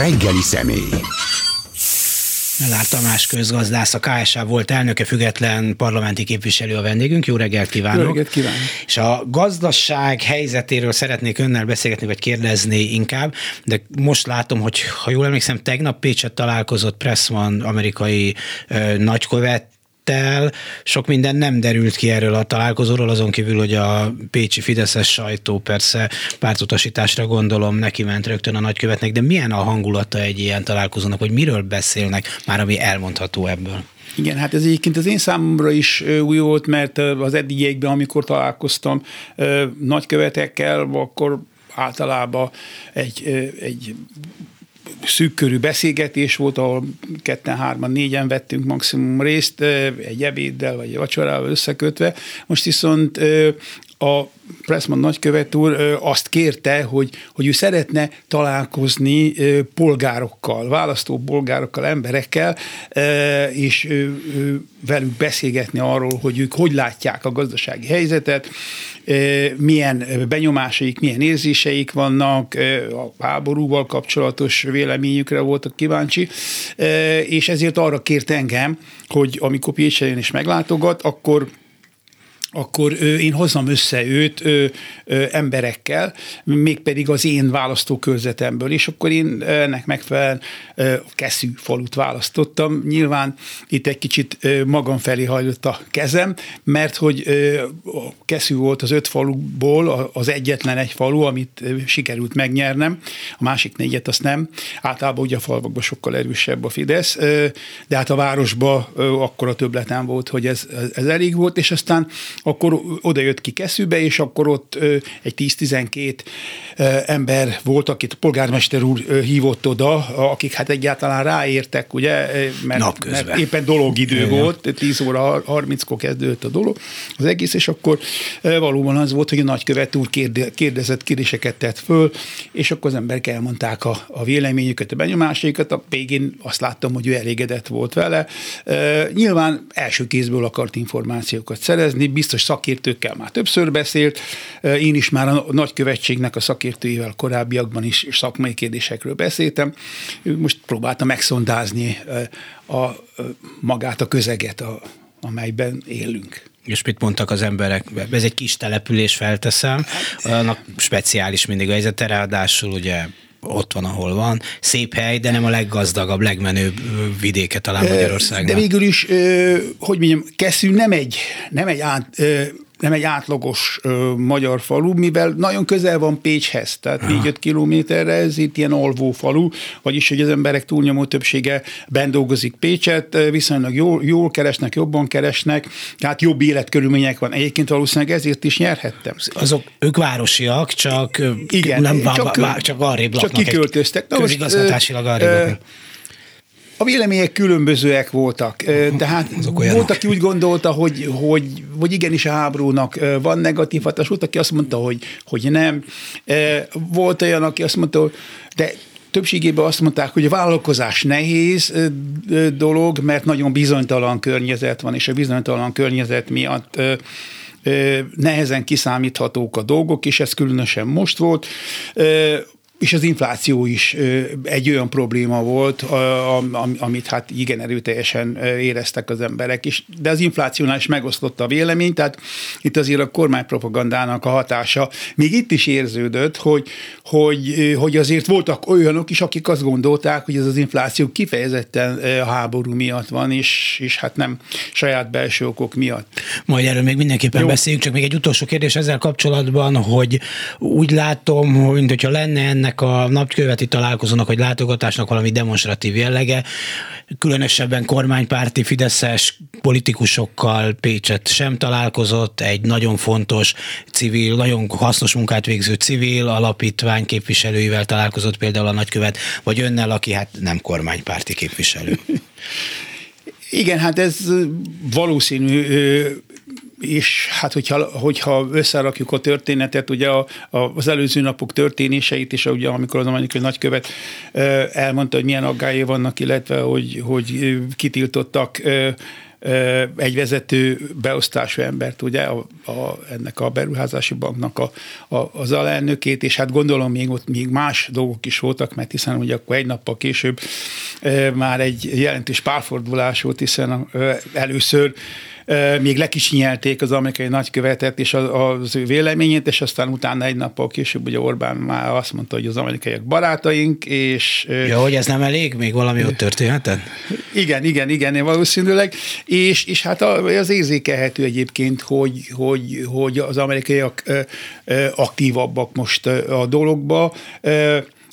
reggeli személy. Lár Tamás közgazdász, a KSA volt elnöke, független parlamenti képviselő a vendégünk. Jó reggelt kívánok! Jó reggelt kívánok! És a gazdaság helyzetéről szeretnék önnel beszélgetni, vagy kérdezni inkább, de most látom, hogy ha jól emlékszem, tegnap Pécset találkozott Pressman amerikai ö, nagykövet, el. Sok minden nem derült ki erről a találkozóról, azon kívül, hogy a pécsi Fideszes sajtó persze pártutasításra gondolom neki ment rögtön a nagykövetnek, de milyen a hangulata egy ilyen találkozónak, hogy miről beszélnek, már ami elmondható ebből? Igen, hát ez egyébként az én számomra is új volt, mert az eddigiekben, amikor találkoztam nagykövetekkel, akkor általában egy, egy szűkkörű beszélgetés volt, ahol ketten, hárman, négyen vettünk maximum részt, egy ebéddel vagy egy vacsorával összekötve. Most viszont a Pressman nagykövet úr azt kérte, hogy, hogy ő szeretne találkozni polgárokkal, választó polgárokkal, emberekkel, és velük beszélgetni arról, hogy ők hogy látják a gazdasági helyzetet, milyen benyomásaik, milyen érzéseik vannak, a háborúval kapcsolatos véleményükre voltak kíváncsi, és ezért arra kért engem, hogy amikor Pécselén is meglátogat, akkor akkor én hozzam össze őt ö, ö, emberekkel, mégpedig az én választókörzetemből, és akkor én ennek megfelelően ö, Keszű falut választottam. Nyilván itt egy kicsit ö, magam felé hajlott a kezem, mert hogy ö, Keszű volt az öt faluból az egyetlen egy falu, amit sikerült megnyernem, a másik négyet azt nem. Általában ugye a falvakban sokkal erősebb a Fidesz, ö, de hát a városban akkor a többletem volt, hogy ez, ez elég volt, és aztán akkor oda jött ki Keszűbe, és akkor ott egy 10-12 ember volt, akit a polgármester úr hívott oda, akik hát egyáltalán ráértek, ugye, mert, mert éppen dologidő Igen. volt, 10 óra 30-kor kezdődött a dolog, az egész, és akkor valóban az volt, hogy a nagykövet úr kérdezett kérdéseket tett föl, és akkor az emberek elmondták a, a véleményüket, a benyomásaikat, a végén azt láttam, hogy ő elégedett volt vele. Nyilván első kézből akart információkat szerezni, biztos biztos szakértőkkel már többször beszélt, én is már a nagykövetségnek a szakértőivel korábbiakban is szakmai kérdésekről beszéltem. Most próbálta megszondázni a, magát a közeget, a, amelyben élünk. És mit mondtak az emberek? Ez egy kis település, felteszem, annak speciális mindig a helyzete, ráadásul ugye ott van, ahol van. Szép hely, de nem a leggazdagabb, legmenőbb vidéke talán Magyarországon. De végül is, hogy mondjam, Keszű nem egy, nem egy át, nem egy átlagos ö, magyar falu, mivel nagyon közel van Pécshez, tehát 4-5 kilométerre, ez itt ilyen alvó falu, vagyis hogy az emberek túlnyomó többsége bent dolgozik Pécset, viszonylag jól, jól keresnek, jobban keresnek, tehát jobb életkörülmények van. Egyébként valószínűleg ezért is nyerhettem. Azok ők városiak, csak Igen, nem csak, vá, csak arrébb. Csak kiköltöztek. Na közigazgatásilag arrébb a vélemények különbözőek voltak. Tehát volt, aki úgy gondolta, hogy, hogy, hogy igenis a háborúnak van negatív hatás, volt, aki azt mondta, hogy, hogy nem. Volt olyan, aki azt mondta, hogy de többségében azt mondták, hogy a vállalkozás nehéz dolog, mert nagyon bizonytalan környezet van, és a bizonytalan környezet miatt nehezen kiszámíthatók a dolgok, és ez különösen most volt és az infláció is egy olyan probléma volt, amit hát igen erőteljesen éreztek az emberek is, de az inflációnál is megosztott a vélemény, tehát itt azért a kormánypropagandának a hatása még itt is érződött, hogy, hogy, hogy azért voltak olyanok is, akik azt gondolták, hogy ez az infláció kifejezetten a háború miatt van, és, és hát nem saját belső okok miatt. Majd erről még mindenképpen Jó. beszéljünk, csak még egy utolsó kérdés ezzel kapcsolatban, hogy úgy látom, hogy hogyha lenne ennek ennek a napköveti találkozónak, vagy látogatásnak valami demonstratív jellege, különösebben kormánypárti fideszes politikusokkal Pécset sem találkozott, egy nagyon fontos civil, nagyon hasznos munkát végző civil alapítvány képviselőivel találkozott például a nagykövet, vagy önnel, aki hát nem kormánypárti képviselő. Igen, hát ez valószínű és hát hogyha, hogyha összerakjuk a történetet, ugye a, a, az előző napok történéseit, és ugye amikor az amerikai nagykövet elmondta, hogy milyen aggályai vannak, illetve hogy, hogy kitiltottak egy vezető beosztású embert, ugye, a, a, ennek a beruházási banknak a, a, az alelnökét, és hát gondolom még ott még más dolgok is voltak, mert hiszen ugye akkor egy nappal később már egy jelentős párfordulás volt, hiszen először még lekisinyelték az amerikai nagykövetet és az ő véleményét, és aztán utána egy nappal később ugye Orbán már azt mondta, hogy az amerikaiak barátaink, és... Ja, hogy ez nem elég? Még valami ott történhetett? Igen, igen, igen, valószínűleg. És, és hát az érzékelhető egyébként, hogy, hogy, hogy az amerikaiak aktívabbak most a dologba.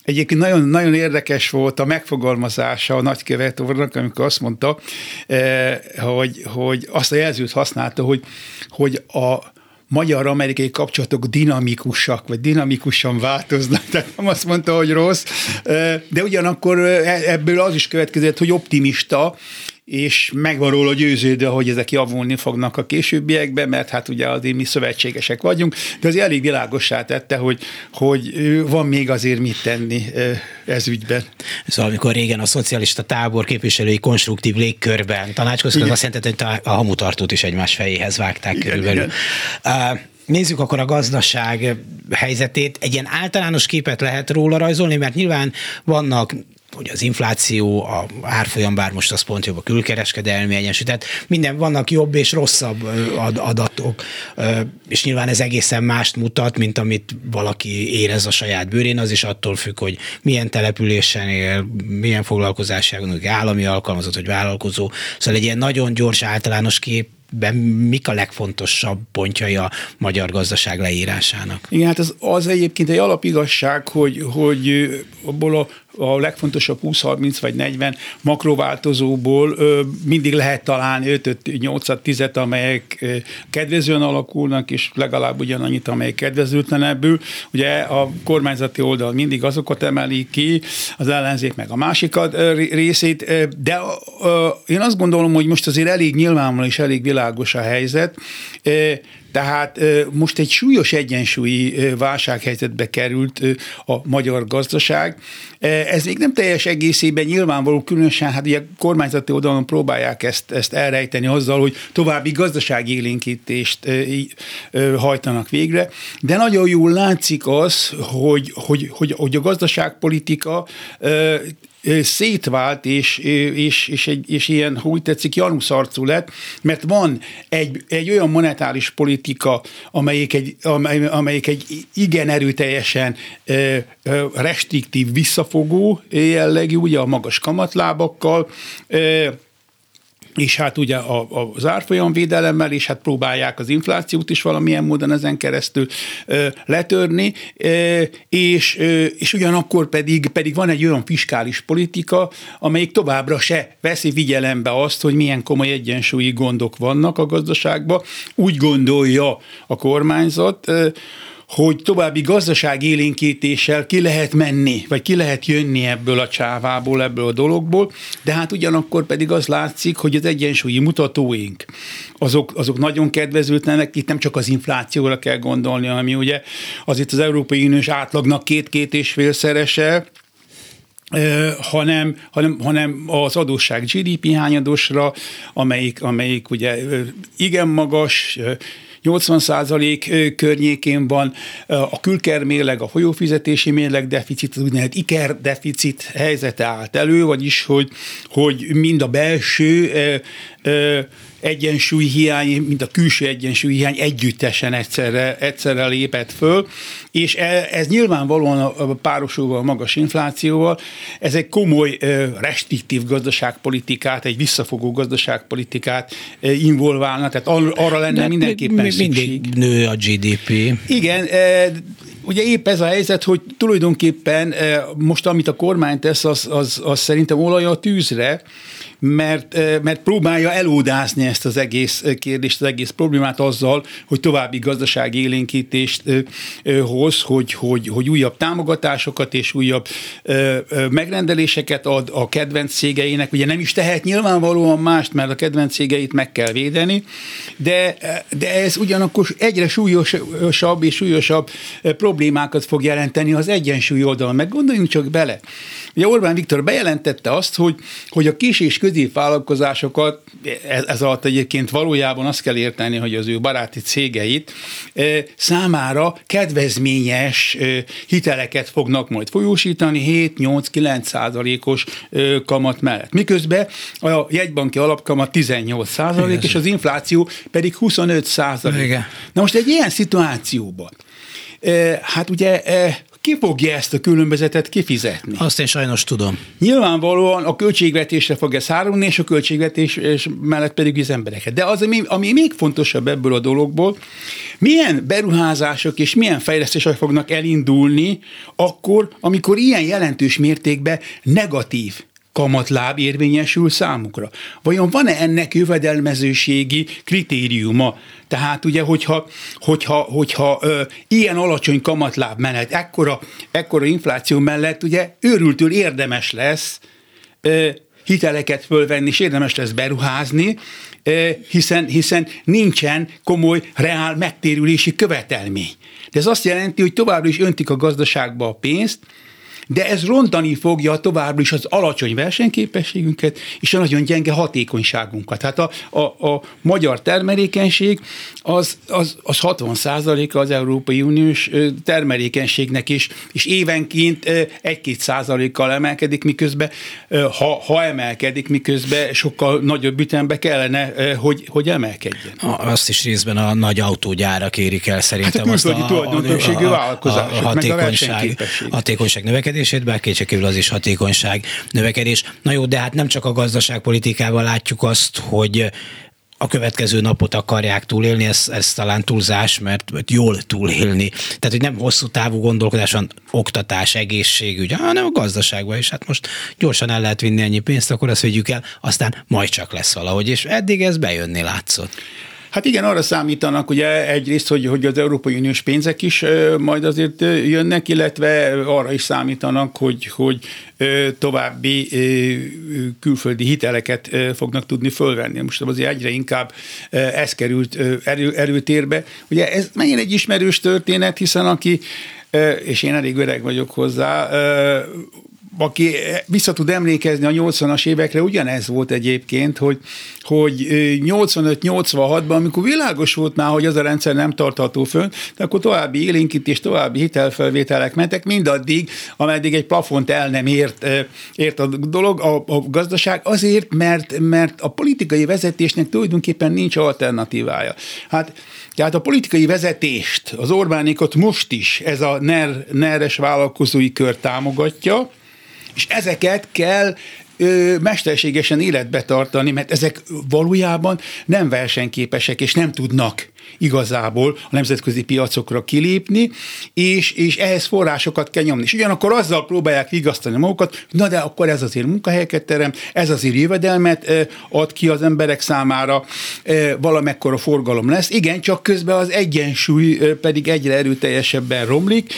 Egyébként nagyon, nagyon érdekes volt a megfogalmazása a nagykövet úrnak, amikor azt mondta, eh, hogy, hogy azt a jelzőt használta, hogy, hogy a magyar-amerikai kapcsolatok dinamikusak, vagy dinamikusan változnak, tehát nem azt mondta, hogy rossz, eh, de ugyanakkor eh, ebből az is következett, hogy optimista, és megvan róla győződve, hogy ezek javulni fognak a későbbiekben, mert hát ugye azért mi szövetségesek vagyunk, de azért elég világosá tette, hogy, hogy van még azért mit tenni ez ügyben. Szóval amikor régen a szocialista tábor képviselői konstruktív légkörben tanácskoztak, az azt jelenti, hogy a hamutartót is egymás fejéhez vágták igen, körülbelül. Igen. Nézzük akkor a gazdaság helyzetét. Egy ilyen általános képet lehet róla rajzolni, mert nyilván vannak hogy az infláció, a árfolyam, bár most az pont jobb a külkereskedelmi egyensúly, tehát minden vannak jobb és rosszabb adatok, és nyilván ez egészen mást mutat, mint amit valaki érez a saját bőrén, az is attól függ, hogy milyen településen él, milyen foglalkozáságon, állami alkalmazott vagy vállalkozó. Szóval egy ilyen nagyon gyors általános kép ben mik a legfontosabb pontjai a magyar gazdaság leírásának? Igen, hát az, az egyébként egy alapigazság, hogy, hogy abból a a legfontosabb 20-30 vagy 40 makrováltozóból mindig lehet találni 5-8-10-et, amelyek kedvezően alakulnak, és legalább ugyanannyit, amelyek kedvezőtlenebbül. Ugye a kormányzati oldal mindig azokat emeli ki, az ellenzék meg a másikat részét, de én azt gondolom, hogy most azért elég nyilvánvaló és elég világos a helyzet. Tehát most egy súlyos egyensúlyi válsághelyzetbe került a magyar gazdaság. Ez még nem teljes egészében nyilvánvaló, különösen hát ugye kormányzati oldalon próbálják ezt, ezt elrejteni azzal, hogy további gazdaságélénkítést hajtanak végre, de nagyon jól látszik az, hogy, hogy, hogy, hogy a gazdaságpolitika szétvált, és, és, és, egy, és ilyen, hogy tetszik, januszarcú lett, mert van egy, egy olyan monetáris politika, amelyik egy, amely, amelyik egy igen erőteljesen restriktív, visszafogó jellegű, ugye a magas kamatlábakkal, és hát ugye a, a, az árfolyamvédelemmel, és hát próbálják az inflációt is valamilyen módon ezen keresztül ö, letörni, ö, és, ö, és ugyanakkor pedig, pedig van egy olyan fiskális politika, amelyik továbbra se veszi figyelembe azt, hogy milyen komoly egyensúlyi gondok vannak a gazdaságban. Úgy gondolja a kormányzat, ö, hogy további gazdaságélénkítéssel ki lehet menni, vagy ki lehet jönni ebből a csávából, ebből a dologból, de hát ugyanakkor pedig az látszik, hogy az egyensúlyi mutatóink, azok, azok nagyon kedvezőtlenek, itt nem csak az inflációra kell gondolni, ami ugye az itt az Európai Uniós átlagnak két-két és félszerese, hanem, hanem, hanem az adósság GDP hányadosra, amelyik, amelyik ugye igen magas, 80 százalék környékén van, a külkermérleg, a folyófizetési mérleg deficit, az úgynevezett iker deficit helyzete állt elő, vagyis hogy, hogy mind a belső egyensúly hiány, mint a külső egyensúly hiány együttesen egyszerre, egyszerre lépett föl, és e, ez nyilvánvalóan a párosulva a magas inflációval, ez egy komoly restriktív gazdaságpolitikát, egy visszafogó gazdaságpolitikát involválna, tehát arra lenne De mindenképpen mi, szükség. Mindig nő a GDP. Igen, ugye épp ez a helyzet, hogy tulajdonképpen most amit a kormány tesz, az, az, az szerintem olaj a tűzre, mert, mert próbálja elódázni ezt az egész kérdést, az egész problémát azzal, hogy további gazdasági élénkítést hoz, hogy, hogy, hogy újabb támogatásokat és újabb megrendeléseket ad a kedvenc cégeinek. Ugye nem is tehet nyilvánvalóan mást, mert a kedvenc cégeit meg kell védeni, de, de ez ugyanakkor egyre súlyosabb és súlyosabb problémákat fog jelenteni az egyensúly oldalon. Meg gondoljunk csak bele. Ugye Orbán Viktor bejelentette azt, hogy, hogy a kis és középvállalkozásokat, ez, ez alatt egyébként valójában azt kell érteni, hogy az ő baráti cégeit számára kedvezményes hiteleket fognak majd folyósítani 7-8-9 százalékos kamat mellett. Miközben a jegybanki alapkamat 18 százalék, és az infláció pedig 25 százalék. Na most egy ilyen szituációban, hát ugye ki fogja ezt a különbözetet kifizetni? Azt én sajnos tudom. Nyilvánvalóan a költségvetésre fog ez hárulni, és a költségvetés mellett pedig az embereket. De az, ami, ami még fontosabb ebből a dologból, milyen beruházások és milyen fejlesztések fognak elindulni akkor, amikor ilyen jelentős mértékben negatív kamatláb érvényesül számukra? Vajon van-e ennek jövedelmezőségi kritériuma? Tehát ugye, hogyha, hogyha, hogyha ö, ilyen alacsony kamatláb mellett, ekkora, ekkora infláció mellett, ugye őrültől érdemes lesz ö, hiteleket fölvenni, és érdemes lesz beruházni, hiszen, hiszen nincsen komoly, reál megtérülési követelmény. De ez azt jelenti, hogy továbbra is öntik a gazdaságba a pénzt, de ez rontani fogja továbbra is az alacsony versenyképességünket és a nagyon gyenge hatékonyságunkat. Tehát a, a, a magyar termelékenység az, az, az 60 százaléka az Európai Uniós termelékenységnek is, és évenként 1-2 százalékkal emelkedik, miközben, ha, ha emelkedik, miközben sokkal nagyobb ütembe kellene, hogy, hogy emelkedjen. Azt is részben a nagy autógyárak érik el szerintem. Hát a külföldi tulajdontöbbségű vállalkozások, a, a, a hatékonyság, hatékonyság növekedés növekedését, bár kétségkívül az is hatékonyság növekedés. Na jó, de hát nem csak a gazdaságpolitikában látjuk azt, hogy a következő napot akarják túlélni, ez, ez talán túlzás, mert jól túlélni. Tehát, hogy nem hosszú távú gondolkodáson oktatás, egészségügy, hanem a gazdaságban is. Hát most gyorsan el lehet vinni ennyi pénzt, akkor azt vegyük el, aztán majd csak lesz valahogy, és eddig ez bejönni látszott. Hát igen, arra számítanak ugye egyrészt, hogy, hogy az Európai Uniós pénzek is majd azért jönnek, illetve arra is számítanak, hogy, hogy további külföldi hiteleket fognak tudni fölvenni. Most azért egyre inkább ez került erő, erőtérbe. Ugye ez megint egy ismerős történet, hiszen aki és én elég öreg vagyok hozzá, aki vissza tud emlékezni a 80-as évekre, ugyanez volt egyébként, hogy, hogy 85-86-ban, amikor világos volt már, hogy az a rendszer nem tartható fönn, de akkor további élénkítés, további hitelfelvételek mentek, mindaddig, ameddig egy plafont el nem ért, ért a dolog, a, a gazdaság, azért, mert, mert a politikai vezetésnek tulajdonképpen nincs alternatívája. Hát tehát a politikai vezetést, az Orbánékot most is ez a NER, NER-es vállalkozói kör támogatja, és ezeket kell ö, mesterségesen életbe tartani, mert ezek valójában nem versenyképesek, és nem tudnak igazából a nemzetközi piacokra kilépni, és, és ehhez forrásokat kell nyomni. És ugyanakkor azzal próbálják vigasztani magukat, na de akkor ez azért munkahelyeket terem, ez azért jövedelmet ad ki az emberek számára, valamekkora forgalom lesz. Igen, csak közben az egyensúly pedig egyre erőteljesebben romlik,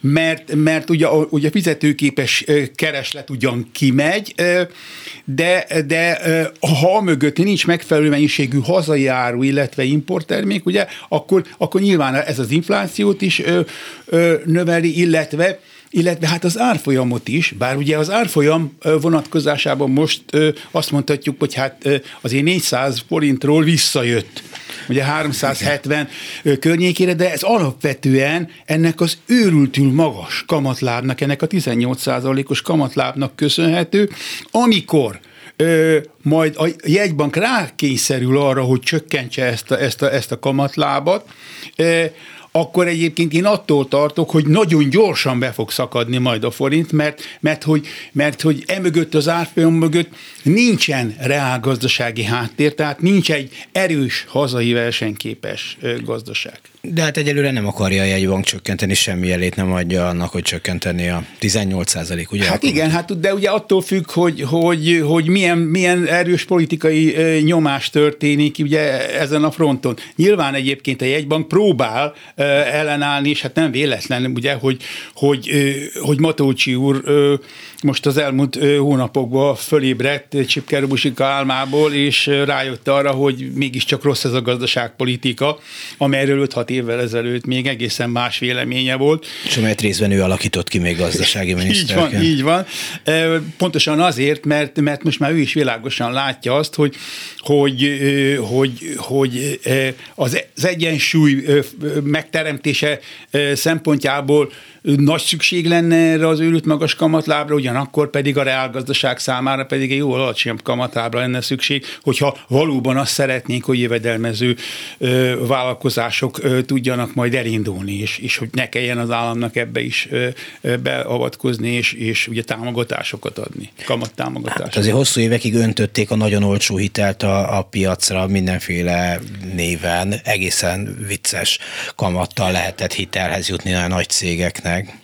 mert, mert ugye, ugye fizetőképes kereslet ugyan kimegy, de, de ha mögött nincs megfelelő mennyiségű hazai áru, illetve importtermék, ugye, akkor, akkor nyilván ez az inflációt is ö, ö, növeli, illetve illetve hát az árfolyamot is, bár ugye az árfolyam vonatkozásában most azt mondhatjuk, hogy hát azért 400 forintról visszajött ugye 370 környékére, de ez alapvetően ennek az őrültül magas kamatlábnak, ennek a 18%-os kamatlábnak köszönhető, amikor majd a jegybank rákényszerül arra, hogy csökkentse ezt a, ezt a, ezt a kamatlábat, akkor egyébként én attól tartok, hogy nagyon gyorsan be fog szakadni majd a forint, mert, mert, hogy, mert hogy emögött az árfolyam mögött nincsen reálgazdasági háttér, tehát nincs egy erős hazai versenyképes gazdaság. De hát egyelőre nem akarja a jegybank csökkenteni, semmi elét nem adja annak, hogy csökkenteni a 18 százalék, ugye? Hát igen, hát de ugye attól függ, hogy, hogy, hogy milyen, milyen erős politikai nyomás történik ugye ezen a fronton. Nyilván egyébként a jegybank próbál ellenállni, és hát nem véletlen, ugye, hogy, hogy, hogy Matócsi úr most az elmúlt hónapokban fölébredt Csipker Busika álmából, és rájött arra, hogy mégiscsak rossz ez a gazdaságpolitika, amelyről 5-6 hat évvel ezelőtt még egészen más véleménye volt. És amelyet részben ő alakított ki még gazdasági miniszterként. így van, így van. Pontosan azért, mert, mert most már ő is világosan látja azt, hogy, hogy, hogy, hogy az egyensúly megteremtése szempontjából nagy szükség lenne erre az őrült magas kamatlábra, ugyanakkor pedig a reálgazdaság számára pedig egy jó alacsonyabb kamatlábra lenne szükség, hogyha valóban azt szeretnénk, hogy jövedelmező vállalkozások tudjanak majd elindulni, és, és hogy ne kelljen az államnak ebbe is beavatkozni, és, és ugye támogatásokat adni, kamattámogatásokat. Hát azért hosszú évekig öntötték a nagyon olcsó hitelt a, a piacra mindenféle néven, egészen vicces kamattal lehetett hitelhez jutni a nagy cégeknek meg.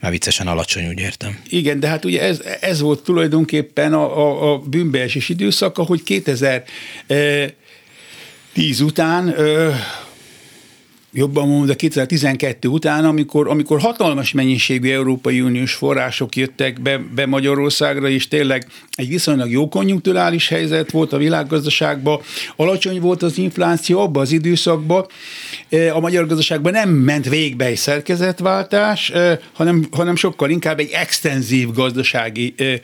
Már viccesen alacsony, úgy értem. Igen, de hát ugye ez, ez volt tulajdonképpen a, a, a bűnbeesés időszaka, hogy 2010 után jobban mondva 2012 után, amikor, amikor hatalmas mennyiségű Európai Uniós források jöttek be, be Magyarországra, és tényleg egy viszonylag jó konjunkturális helyzet volt a világgazdaságban, alacsony volt az infláció abban az időszakban, e, a magyar gazdaságban nem ment végbe egy szerkezetváltás, e, hanem, hanem sokkal inkább egy extenzív gazdasági e,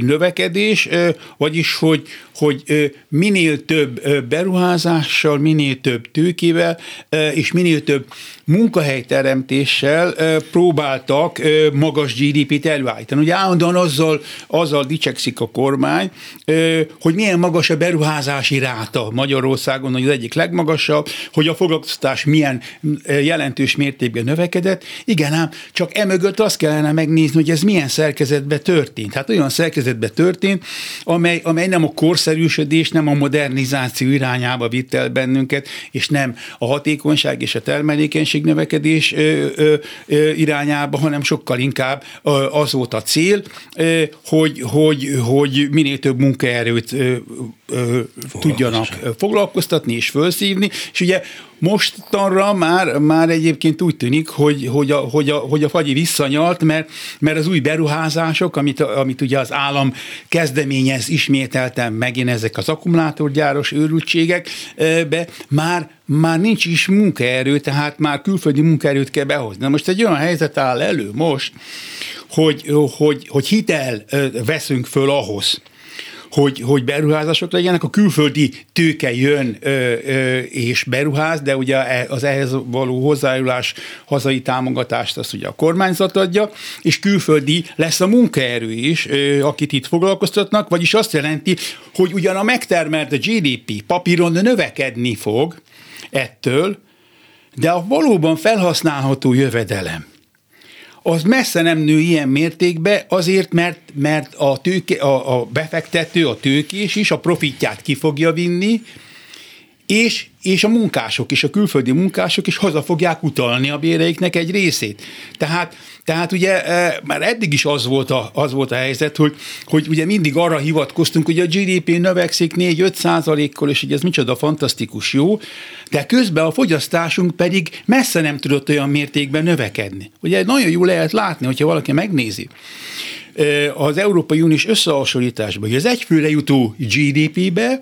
növekedés, vagyis hogy, hogy minél több beruházással, minél több tőkével, és minél több munkahelyteremtéssel próbáltak magas GDP-t előállítani. Ugye állandóan azzal, azzal dicsekszik a kormány, hogy milyen magas a beruházási ráta Magyarországon, hogy az egyik legmagasabb, hogy a foglalkoztatás milyen jelentős mértékben növekedett. Igen, ám csak emögött azt kellene megnézni, hogy ez milyen szerkezetben történt. Hát olyan szerkezetben történt, amely, amely nem a korszerűsödés, nem a modernizáció irányába vitt el bennünket, és nem a hatékonyság és a termelékenység növekedés irányába, hanem sokkal inkább az volt a cél, hogy, hogy, hogy minél több munkaerőt tudjanak foglalkoztatni és felszívni, és ugye Mostanra már, már egyébként úgy tűnik, hogy, hogy, a, hogy, a, hogy a fagyi visszanyalt, mert, mert az új beruházások, amit, amit ugye az állam kezdeményez ismételten megint ezek az akkumulátorgyáros őrültségek, be már már nincs is munkaerő, tehát már külföldi munkaerőt kell behozni. Na most egy olyan helyzet áll elő most, hogy, hogy, hogy hitel veszünk föl ahhoz, hogy, hogy beruházások legyenek, a külföldi tőke jön ö, ö, és beruház, de ugye e, az ehhez való hozzájárulás, hazai támogatást azt ugye a kormányzat adja, és külföldi lesz a munkaerő is, ö, akit itt foglalkoztatnak, vagyis azt jelenti, hogy ugyan a megtermelt GDP papíron növekedni fog ettől, de a valóban felhasználható jövedelem az messze nem nő ilyen mértékben, azért, mert, mert a, tőke, a, a befektető, a tőkés is a profitját ki fogja vinni, és, és a munkások is, a külföldi munkások is haza fogják utalni a béreiknek egy részét. Tehát, tehát ugye e, már eddig is az volt a, az volt a helyzet, hogy, hogy ugye mindig arra hivatkoztunk, hogy a GDP növekszik 4-5 százalékkal, és hogy ez micsoda fantasztikus jó, de közben a fogyasztásunk pedig messze nem tudott olyan mértékben növekedni. Ugye nagyon jó lehet látni, hogyha valaki megnézi e, az Európai Uniós összehasonlításban, hogy az egyfőre jutó GDP-be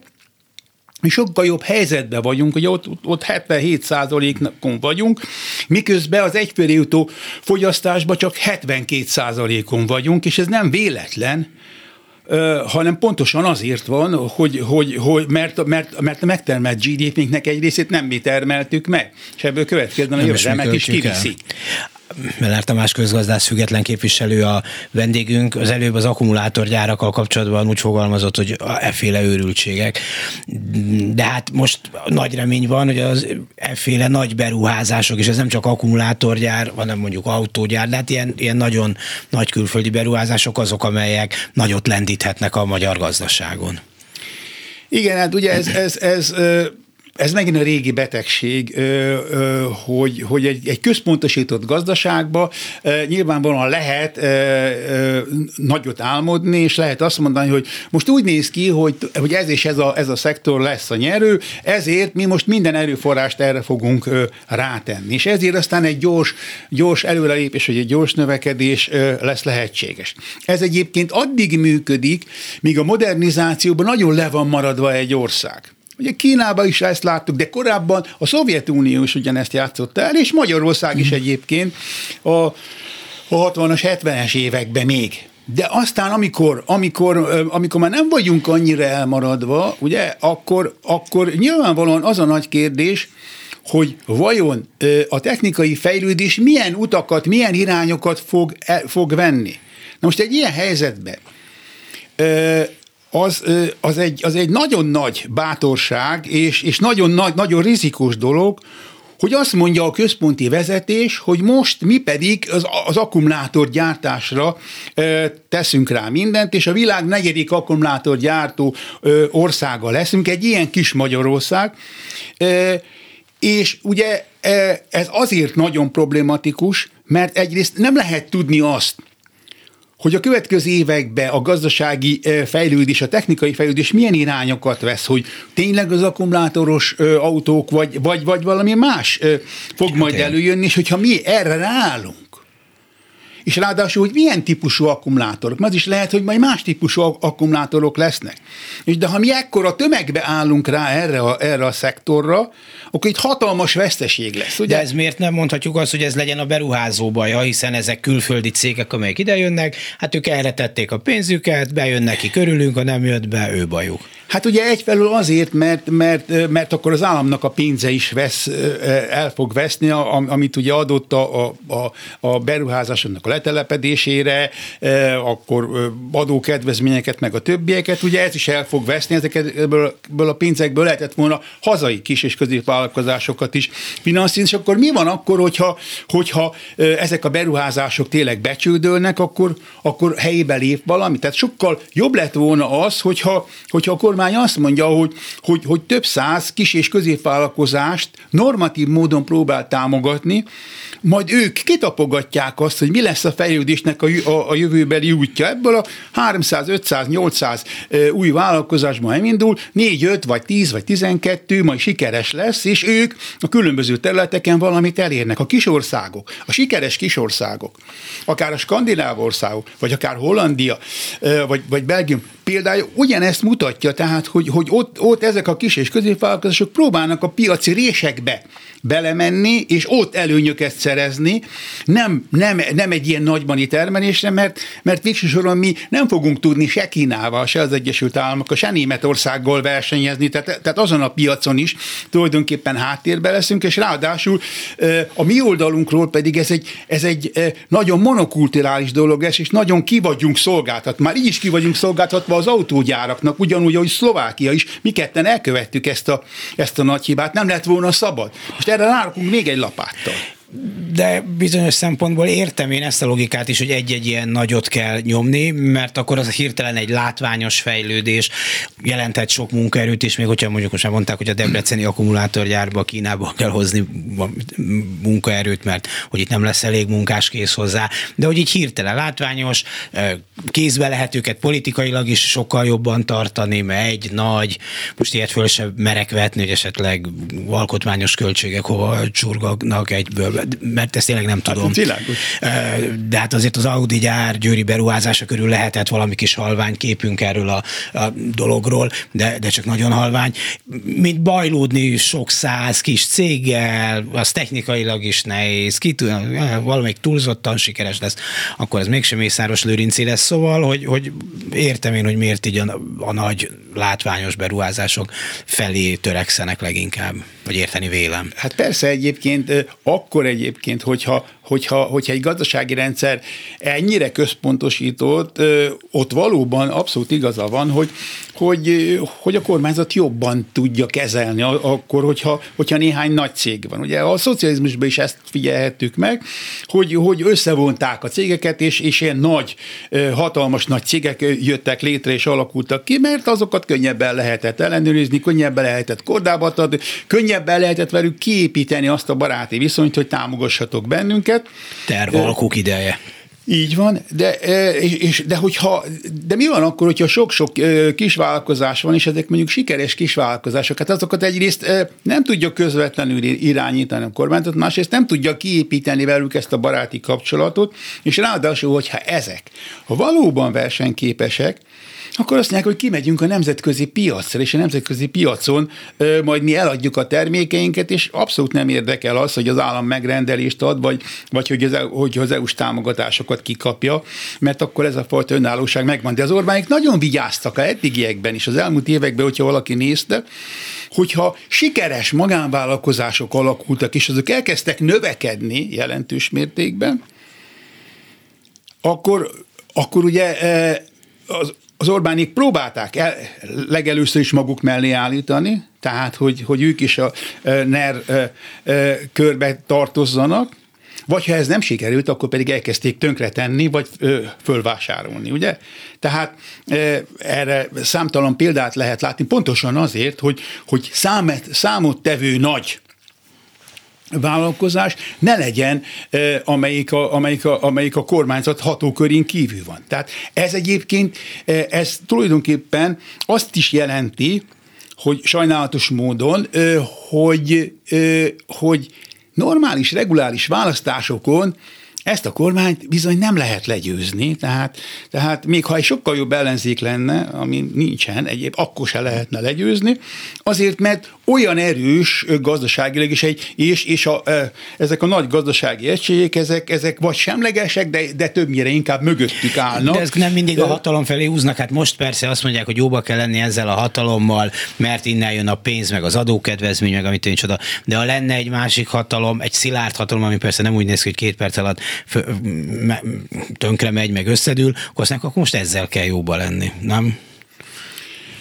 mi sokkal jobb helyzetben vagyunk, hogy ott, ott 77 százalékon vagyunk, miközben az egyfőre jutó fogyasztásban csak 72 százalékon vagyunk, és ez nem véletlen, hanem pontosan azért van, hogy, hogy, hogy mert, mert, mert a megtermelt GDP-nknek egy részét nem mi termeltük meg, és ebből következően a jövedelmek is kiviszik. Mellár Tamás közgazdász független képviselő a vendégünk. Az előbb az akkumulátorgyárakkal kapcsolatban úgy fogalmazott, hogy efféle őrültségek. De hát most nagy remény van, hogy az efféle nagy beruházások, és ez nem csak akkumulátorgyár, hanem mondjuk autógyár, de hát ilyen, ilyen nagyon nagy külföldi beruházások azok, amelyek nagyot lendíthetnek a magyar gazdaságon. Igen, hát ugye ez, ez, ez, ez ez megint a régi betegség, hogy, hogy egy, egy központosított gazdaságba nyilvánvalóan lehet nagyot álmodni, és lehet azt mondani, hogy most úgy néz ki, hogy, hogy ez és ez a, ez a szektor lesz a nyerő, ezért mi most minden erőforrást erre fogunk rátenni. És ezért aztán egy gyors, gyors előrelépés, vagy egy gyors növekedés lesz lehetséges. Ez egyébként addig működik, míg a modernizációban nagyon le van maradva egy ország. Ugye Kínában is ezt láttuk, de korábban a Szovjetunió is ugyanezt játszotta el, és Magyarország is egyébként a, a 60-as, 70-es években még. De aztán, amikor, amikor, amikor már nem vagyunk annyira elmaradva, ugye, akkor, akkor nyilvánvalóan az a nagy kérdés, hogy vajon a technikai fejlődés milyen utakat, milyen irányokat fog, e, fog venni. Na most egy ilyen helyzetben az, az, egy, az egy nagyon nagy bátorság, és, és nagyon, nagy, nagyon rizikós dolog, hogy azt mondja a központi vezetés, hogy most mi pedig az, az akkumulátorgyártásra ö, teszünk rá mindent, és a világ negyedik akkumulátorgyártó ö, országa leszünk, egy ilyen kis Magyarország, ö, és ugye ez azért nagyon problematikus, mert egyrészt nem lehet tudni azt, hogy a következő években a gazdasági fejlődés, a technikai fejlődés milyen irányokat vesz, hogy tényleg az akkumulátoros autók, vagy, vagy, vagy valami más fog majd előjönni, és hogyha mi erre ráállunk, és ráadásul, hogy milyen típusú akkumulátorok, mert az is lehet, hogy majd más típusú akkumulátorok lesznek. És de ha mi ekkora tömegbe állunk rá erre a, erre a szektorra, akkor itt hatalmas veszteség lesz. Ugye? De ez miért nem mondhatjuk azt, hogy ez legyen a beruházó baja, hiszen ezek külföldi cégek, amelyek idejönnek, hát ők erre tették a pénzüket, bejönnek ki körülünk, ha nem jött be, ő bajuk. Hát ugye egyfelől azért, mert, mert, mert akkor az államnak a pénze is vesz, el fog veszni, amit ugye adott a, a, a beruházásoknak a letelepedésére, akkor adókedvezményeket, meg a többieket, ugye ez is el fog veszni, ezeket ebből a pénzekből lehetett volna hazai kis és középvállalkozásokat is finanszírozni, és akkor mi van akkor, hogyha, hogyha ezek a beruházások tényleg becsődölnek, akkor, akkor helyébe lép valami. Tehát sokkal jobb lett volna az, hogyha, hogyha a kormány azt mondja, hogy, hogy, hogy több száz kis és középvállalkozást normatív módon próbál támogatni, majd ők kitapogatják azt, hogy mi lesz a fejlődésnek a, a, a jövőbeli útja. Ebből a 300, 500, 800 új vállalkozásban elindul, 4, 5 vagy 10 vagy 12 majd sikeres lesz, és ők a különböző területeken valamit elérnek. A kisországok, a sikeres kisországok, akár a skandináv országok, vagy akár Hollandia, vagy, vagy Belgium példája ugyanezt mutatja, tehát, hogy, hogy ott, ott ezek a kis és középvállalkozások próbálnak a piaci résekbe belemenni, és ott előnyöket szerezni, nem, nem, nem egy ilyen nagybani termelésre, mert, mert végső soron mi nem fogunk tudni se Kínával, se az Egyesült Államokkal, se Németországgal versenyezni, tehát, tehát azon a piacon is tulajdonképpen háttérbe leszünk, és ráadásul a mi oldalunkról pedig ez egy, ez egy nagyon monokulturális dolog ez, és nagyon ki vagyunk szolgáltat. Már így is ki vagyunk szolgáltatva az autógyáraknak, ugyanúgy, ahogy Szlovákia is, mi ketten elkövettük ezt a, ezt a nagy hibát, nem lett volna szabad. Most erre rárakunk még egy lapáttal de bizonyos szempontból értem én ezt a logikát is, hogy egy-egy ilyen nagyot kell nyomni, mert akkor az hirtelen egy látványos fejlődés, jelentett sok munkaerőt, és még hogyha mondjuk most már mondták, hogy a debreceni akkumulátorgyárba Kínába kell hozni munkaerőt, mert hogy itt nem lesz elég munkás kész hozzá, de hogy így hirtelen látványos, kézbe lehet őket politikailag is sokkal jobban tartani, mert egy nagy, most ilyet föl sem merek vetni, hogy esetleg alkotmányos költségek hova csurgagnak egyből mert ezt tényleg nem hát, tudom. Hát, De hát azért az Audi gyár győri beruházása körül lehetett valami kis halvány képünk erről a, a dologról, de, de csak nagyon halvány. Mint bajlódni sok száz kis céggel, az technikailag is nehéz, ki valamelyik túlzottan sikeres lesz, akkor ez mégsem Mészáros Lőrinci lesz, szóval, hogy, hogy értem én, hogy miért így a, a nagy látványos beruházások felé törekszenek leginkább, vagy érteni vélem. Hát persze egyébként akkor egyébként, hogyha hogyha, hogyha egy gazdasági rendszer ennyire központosított, ott valóban abszolút igaza van, hogy, hogy, hogy a kormányzat jobban tudja kezelni akkor, hogyha, hogyha néhány nagy cég van. Ugye a szocializmusban is ezt figyelhettük meg, hogy, hogy összevonták a cégeket, és, és ilyen nagy, hatalmas nagy cégek jöttek létre és alakultak ki, mert azokat könnyebben lehetett ellenőrizni, könnyebben lehetett kordába adni, könnyebben lehetett velük kiépíteni azt a baráti viszonyt, hogy támogassatok bennünket, Tervalkuk ideje. Így van, de, és, de, hogyha, de mi van akkor, hogyha sok-sok kisvállalkozás van, és ezek mondjuk sikeres kisvállalkozások, hát azokat egyrészt nem tudja közvetlenül irányítani a kormányzat, másrészt nem tudja kiépíteni velük ezt a baráti kapcsolatot, és ráadásul, hogyha ezek, ha valóban versenyképesek, akkor azt mondják, hogy kimegyünk a nemzetközi piacra, és a nemzetközi piacon ö, majd mi eladjuk a termékeinket, és abszolút nem érdekel az, hogy az állam megrendelést ad, vagy, vagy hogy, az, e hogy az EU-s támogatásokat kikapja, mert akkor ez a fajta önállóság megvan. De az Orbánik nagyon vigyáztak a eddigiekben is, az elmúlt években, hogyha valaki nézte, hogyha sikeres magánvállalkozások alakultak, és azok elkezdtek növekedni jelentős mértékben, akkor, akkor ugye az, az Orbánik próbálták el, legelőször is maguk mellé állítani, tehát hogy, hogy ők is a NER körbe tartozzanak, vagy ha ez nem sikerült, akkor pedig elkezdték tönkretenni, vagy ö, fölvásárolni, ugye? Tehát ö, erre számtalan példát lehet látni, pontosan azért, hogy, hogy számet, számot tevő nagy vállalkozás ne legyen, amelyik a, amelyik, a, amelyik a kormányzat hatókörén kívül van. Tehát ez egyébként, ez tulajdonképpen azt is jelenti, hogy sajnálatos módon, hogy, hogy normális, reguláris választásokon ezt a kormányt bizony nem lehet legyőzni, tehát, tehát még ha egy sokkal jobb ellenzék lenne, ami nincsen egyéb, akkor se lehetne legyőzni, azért, mert olyan erős gazdaságilag, és, egy, és, és a, ezek a nagy gazdasági egységek, ezek, ezek vagy semlegesek, de, de többnyire inkább mögöttük állnak. De ez nem mindig a hatalom felé húznak, hát most persze azt mondják, hogy jóba kell lenni ezzel a hatalommal, mert innen jön a pénz, meg az adókedvezmény, meg amit nincs oda. De ha lenne egy másik hatalom, egy szilárd hatalom, ami persze nem úgy néz ki, hogy két perc alatt tönkre megy, meg összedül, akkor azt akkor most ezzel kell jóba lenni, nem?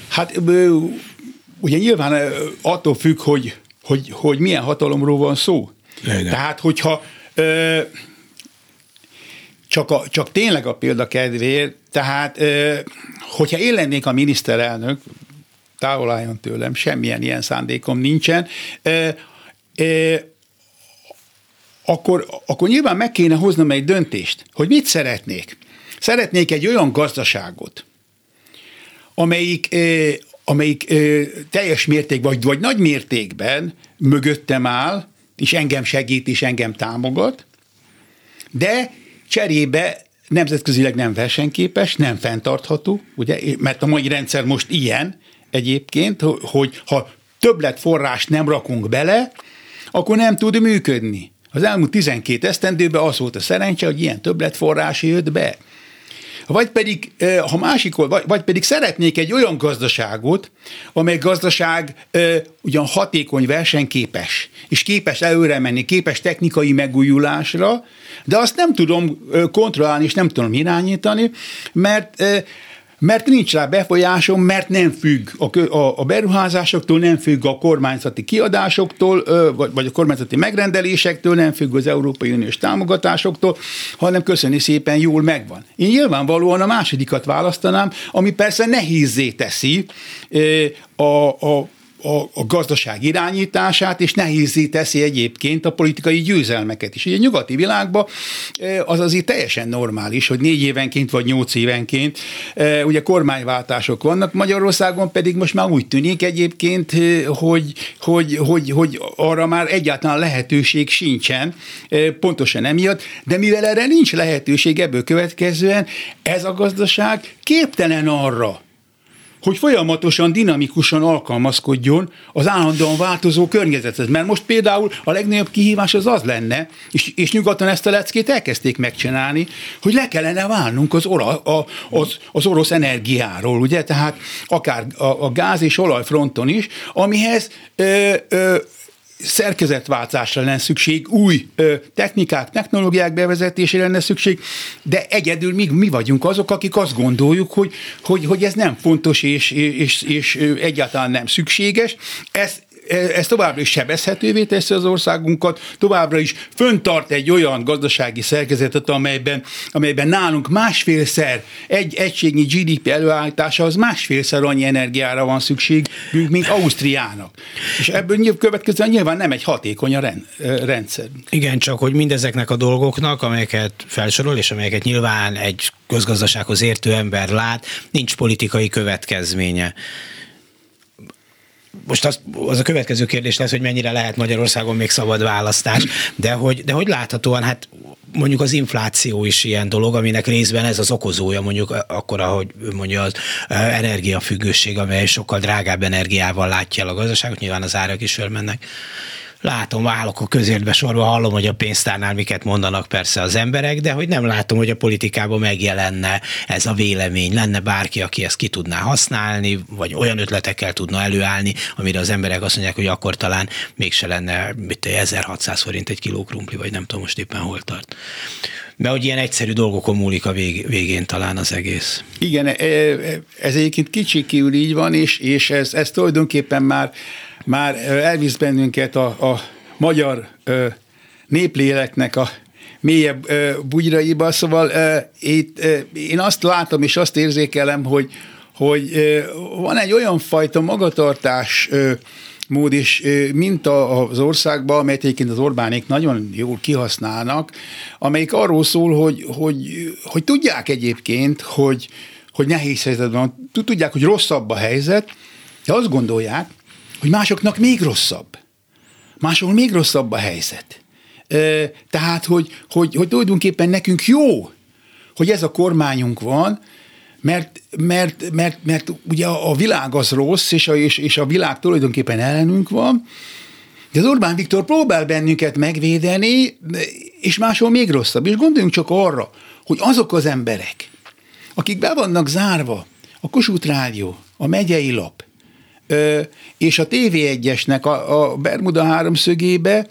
Hát ugye nyilván attól függ, hogy, hogy, hogy milyen hatalomról van szó. Igen. Tehát, hogyha ö, csak, a, csak tényleg a példa kedvéért, tehát ö, hogyha én lennék a miniszterelnök, távol álljon tőlem, semmilyen ilyen szándékom nincsen, ö, ö, akkor, akkor nyilván meg kéne hoznom egy döntést, hogy mit szeretnék. Szeretnék egy olyan gazdaságot, amelyik, amelyik teljes mértékben, vagy, vagy nagy mértékben mögöttem áll, és engem segít, és engem támogat, de cserébe nemzetközileg nem versenyképes, nem fenntartható, ugye, mert a mai rendszer most ilyen egyébként, hogy ha többlet forrás nem rakunk bele, akkor nem tud működni. Az elmúlt 12 esztendőben az volt a szerencse, hogy ilyen többletforrás jött be. Vagy pedig, ha másik, vagy, vagy pedig szeretnék egy olyan gazdaságot, amely gazdaság ugyan hatékony, versenyképes, és képes előre menni, képes technikai megújulásra, de azt nem tudom kontrollálni, és nem tudom irányítani, mert mert nincs rá befolyásom, mert nem függ a, a, a beruházásoktól, nem függ a kormányzati kiadásoktól, vagy, vagy a kormányzati megrendelésektől, nem függ az Európai Uniós támogatásoktól, hanem köszöni szépen jól megvan. Én nyilvánvalóan a másodikat választanám, ami persze nehézé teszi a, a a, a gazdaság irányítását, és nehézé teszi egyébként a politikai győzelmeket is. Ugye a nyugati világban e, az azért teljesen normális, hogy négy évenként vagy nyolc évenként e, ugye kormányváltások vannak, Magyarországon pedig most már úgy tűnik egyébként, e, hogy, hogy, hogy, hogy arra már egyáltalán lehetőség sincsen, pontosan emiatt, de mivel erre nincs lehetőség ebből következően, ez a gazdaság képtelen arra, hogy folyamatosan, dinamikusan alkalmazkodjon az állandóan változó környezethez. Mert most például a legnagyobb kihívás az az lenne, és, és nyugaton ezt a leckét elkezdték megcsinálni, hogy le kellene válnunk az, ora, a, az, az orosz energiáról, ugye, tehát akár a, a gáz és olajfronton is, amihez ö, ö, szerkezetváltásra lenne szükség, új ö, technikák, technológiák bevezetésére lenne szükség, de egyedül mi, mi vagyunk azok, akik azt gondoljuk, hogy, hogy, hogy ez nem fontos és, és, és egyáltalán nem szükséges. Ez ez továbbra is sebezhetővé teszi az országunkat, továbbra is föntart egy olyan gazdasági szerkezetet, amelyben, amelyben nálunk másfélszer egy egységnyi GDP előállítása az másfélszer annyi energiára van szükség, mint Ausztriának. És ebből következően nyilván nem egy hatékony a rendszer. Igen, csak hogy mindezeknek a dolgoknak, amelyeket felsorol, és amelyeket nyilván egy közgazdasághoz értő ember lát, nincs politikai következménye most az, az a következő kérdés lesz, hogy mennyire lehet Magyarországon még szabad választás, de hogy, de hogy láthatóan, hát mondjuk az infláció is ilyen dolog, aminek részben ez az okozója, mondjuk akkor, ahogy mondja az energiafüggőség, amely sokkal drágább energiával látja el a gazdaságot, nyilván az árak is fölmennek látom, állok a közértbe sorba, hallom, hogy a pénztárnál miket mondanak persze az emberek, de hogy nem látom, hogy a politikában megjelenne ez a vélemény, lenne bárki, aki ezt ki tudná használni, vagy olyan ötletekkel tudna előállni, amire az emberek azt mondják, hogy akkor talán mégse lenne mit 1600 forint egy kiló krumpli, vagy nem tudom most éppen hol tart. De hogy ilyen egyszerű dolgokon múlik a vég, végén talán az egész. Igen, e, e, ez egyébként kicsikül így van, és, és ez, ez tulajdonképpen már már elvisz bennünket a, a magyar népléleknek a mélyebb bugyraiba, szóval itt én azt látom és azt érzékelem, hogy, hogy van egy olyan fajta magatartás mód is, mint az országban, amelyet egyébként az Orbánék nagyon jól kihasználnak, amelyik arról szól, hogy, hogy, hogy tudják egyébként, hogy, hogy nehéz helyzetben van, tudják, hogy rosszabb a helyzet, de azt gondolják, hogy másoknak még rosszabb. Máshol még rosszabb a helyzet. Tehát, hogy, hogy, hogy tulajdonképpen nekünk jó, hogy ez a kormányunk van, mert, mert, mert, mert ugye a világ az rossz, és a, és, és a világ tulajdonképpen ellenünk van, de az Orbán Viktor próbál bennünket megvédeni, és máshol még rosszabb. És gondoljunk csak arra, hogy azok az emberek, akik be vannak zárva, a Kossuth Rádió, a megyei lap, és a TV1-esnek a, a Bermuda háromszögébe,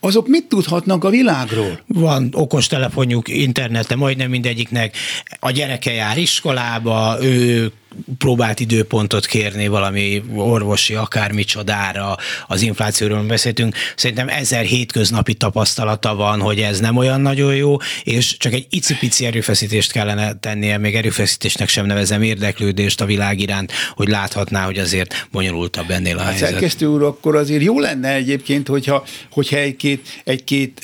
azok mit tudhatnak a világról? Van okos telefonjuk, interneten, majdnem mindegyiknek. A gyereke jár iskolába, ő próbált időpontot kérni valami orvosi akármicsodára, az inflációról beszéltünk. Szerintem ezer hétköznapi tapasztalata van, hogy ez nem olyan nagyon jó, és csak egy icipici erőfeszítést kellene tennie, még erőfeszítésnek sem nevezem érdeklődést a világ iránt, hogy láthatná, hogy azért bonyolultabb ennél a hát helyzet. Szerkesztő úr, akkor azért jó lenne egyébként, hogyha, hogyha egy-két, egy-két